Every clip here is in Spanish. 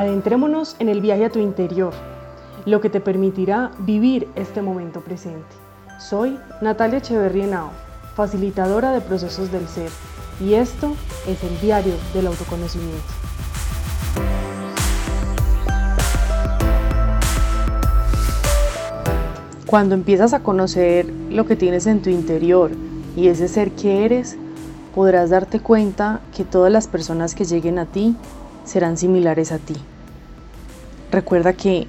Adentrémonos en el viaje a tu interior, lo que te permitirá vivir este momento presente. Soy Natalia Echeverría facilitadora de procesos del ser, y esto es el diario del autoconocimiento. Cuando empiezas a conocer lo que tienes en tu interior y ese ser que eres, podrás darte cuenta que todas las personas que lleguen a ti serán similares a ti. Recuerda que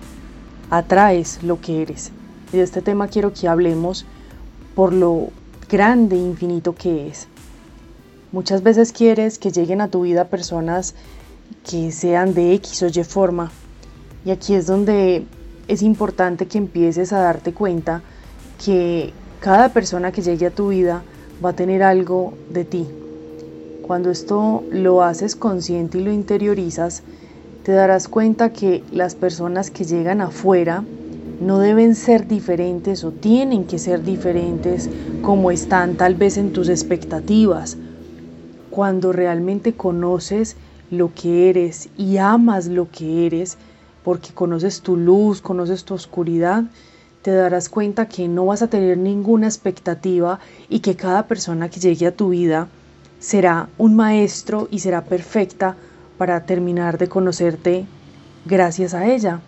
atraes lo que eres. Y de este tema quiero que hablemos por lo grande e infinito que es. Muchas veces quieres que lleguen a tu vida personas que sean de X o Y forma. Y aquí es donde es importante que empieces a darte cuenta que cada persona que llegue a tu vida va a tener algo de ti. Cuando esto lo haces consciente y lo interiorizas, te darás cuenta que las personas que llegan afuera no deben ser diferentes o tienen que ser diferentes como están tal vez en tus expectativas. Cuando realmente conoces lo que eres y amas lo que eres, porque conoces tu luz, conoces tu oscuridad, te darás cuenta que no vas a tener ninguna expectativa y que cada persona que llegue a tu vida será un maestro y será perfecta para terminar de conocerte gracias a ella.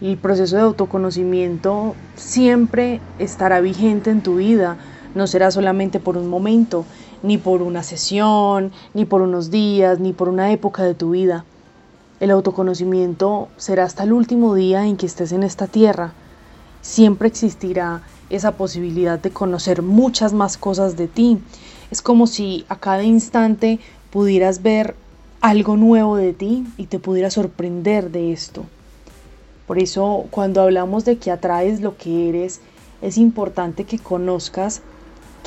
El proceso de autoconocimiento siempre estará vigente en tu vida, no será solamente por un momento, ni por una sesión, ni por unos días, ni por una época de tu vida. El autoconocimiento será hasta el último día en que estés en esta tierra siempre existirá esa posibilidad de conocer muchas más cosas de ti. Es como si a cada instante pudieras ver algo nuevo de ti y te pudieras sorprender de esto. Por eso cuando hablamos de que atraes lo que eres, es importante que conozcas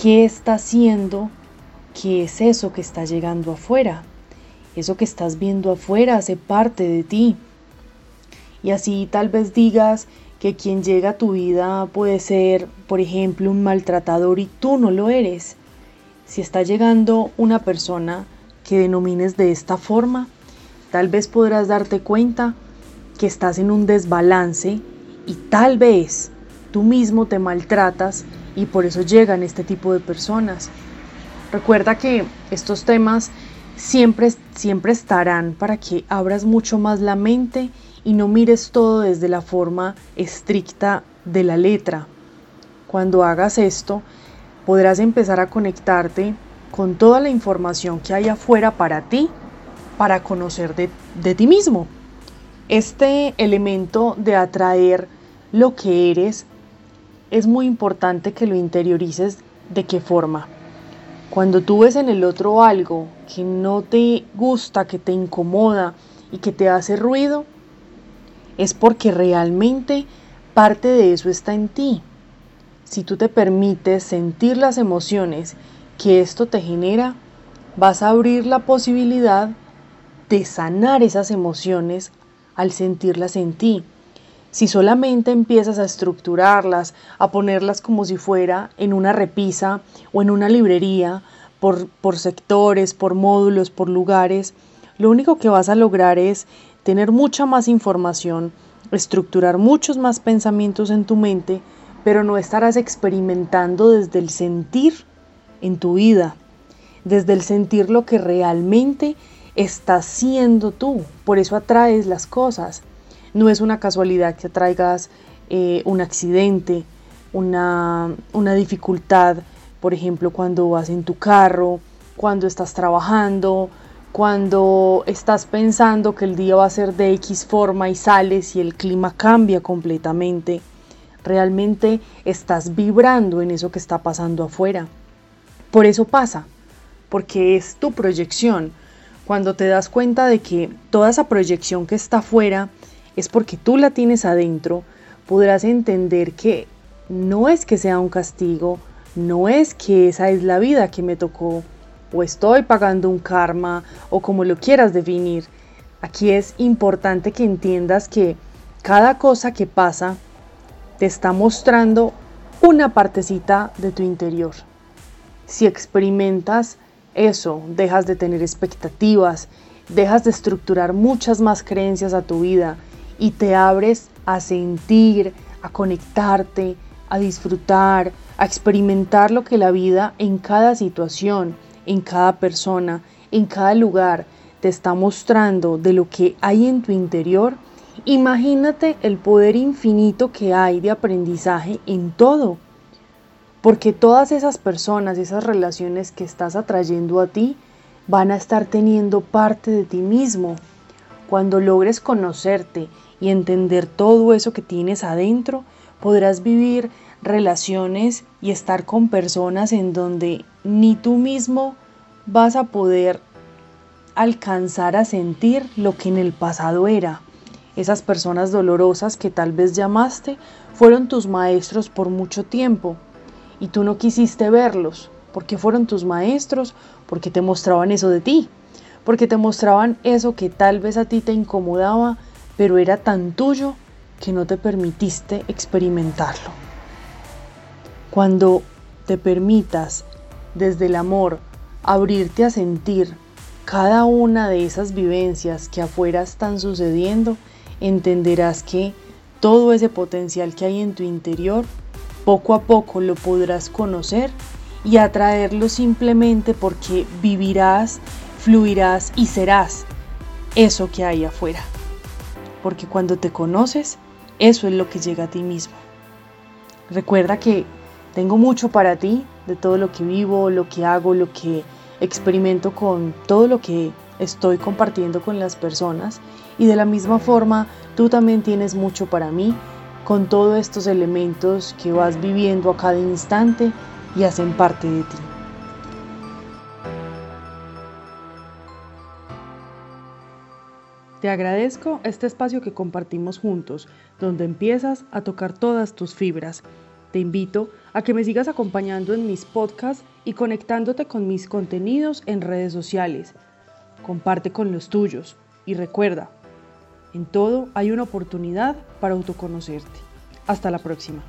qué está haciendo, qué es eso que está llegando afuera. Eso que estás viendo afuera hace parte de ti. Y así tal vez digas, que quien llega a tu vida puede ser, por ejemplo, un maltratador y tú no lo eres. Si está llegando una persona que denomines de esta forma, tal vez podrás darte cuenta que estás en un desbalance y tal vez tú mismo te maltratas y por eso llegan este tipo de personas. Recuerda que estos temas siempre, siempre estarán para que abras mucho más la mente y no mires todo desde la forma estricta de la letra. Cuando hagas esto, podrás empezar a conectarte con toda la información que hay afuera para ti, para conocer de, de ti mismo. Este elemento de atraer lo que eres es muy importante que lo interiorices de qué forma. Cuando tú ves en el otro algo que no te gusta, que te incomoda y que te hace ruido, es porque realmente parte de eso está en ti. Si tú te permites sentir las emociones que esto te genera, vas a abrir la posibilidad de sanar esas emociones al sentirlas en ti. Si solamente empiezas a estructurarlas, a ponerlas como si fuera en una repisa o en una librería, por, por sectores, por módulos, por lugares, lo único que vas a lograr es tener mucha más información, estructurar muchos más pensamientos en tu mente, pero no estarás experimentando desde el sentir en tu vida, desde el sentir lo que realmente estás siendo tú. Por eso atraes las cosas. No es una casualidad que atraigas eh, un accidente, una, una dificultad, por ejemplo, cuando vas en tu carro, cuando estás trabajando, cuando estás pensando que el día va a ser de X forma y sales y el clima cambia completamente, realmente estás vibrando en eso que está pasando afuera. Por eso pasa, porque es tu proyección. Cuando te das cuenta de que toda esa proyección que está afuera es porque tú la tienes adentro, podrás entender que no es que sea un castigo, no es que esa es la vida que me tocó o estoy pagando un karma o como lo quieras definir. Aquí es importante que entiendas que cada cosa que pasa te está mostrando una partecita de tu interior. Si experimentas eso, dejas de tener expectativas, dejas de estructurar muchas más creencias a tu vida y te abres a sentir, a conectarte, a disfrutar, a experimentar lo que la vida en cada situación, en cada persona, en cada lugar te está mostrando de lo que hay en tu interior, imagínate el poder infinito que hay de aprendizaje en todo. Porque todas esas personas, esas relaciones que estás atrayendo a ti, van a estar teniendo parte de ti mismo. Cuando logres conocerte y entender todo eso que tienes adentro, podrás vivir relaciones y estar con personas en donde ni tú mismo vas a poder alcanzar a sentir lo que en el pasado era. Esas personas dolorosas que tal vez llamaste fueron tus maestros por mucho tiempo y tú no quisiste verlos. porque fueron tus maestros? Porque te mostraban eso de ti. Porque te mostraban eso que tal vez a ti te incomodaba, pero era tan tuyo que no te permitiste experimentarlo. Cuando te permitas desde el amor abrirte a sentir cada una de esas vivencias que afuera están sucediendo, entenderás que todo ese potencial que hay en tu interior, poco a poco lo podrás conocer y atraerlo simplemente porque vivirás, fluirás y serás eso que hay afuera. Porque cuando te conoces, eso es lo que llega a ti mismo. Recuerda que tengo mucho para ti de todo lo que vivo, lo que hago, lo que experimento con todo lo que estoy compartiendo con las personas y de la misma forma tú también tienes mucho para mí con todos estos elementos que vas viviendo a cada instante y hacen parte de ti. Te agradezco este espacio que compartimos juntos, donde empiezas a tocar todas tus fibras. Te invito a que me sigas acompañando en mis podcasts y conectándote con mis contenidos en redes sociales. Comparte con los tuyos y recuerda, en todo hay una oportunidad para autoconocerte. Hasta la próxima.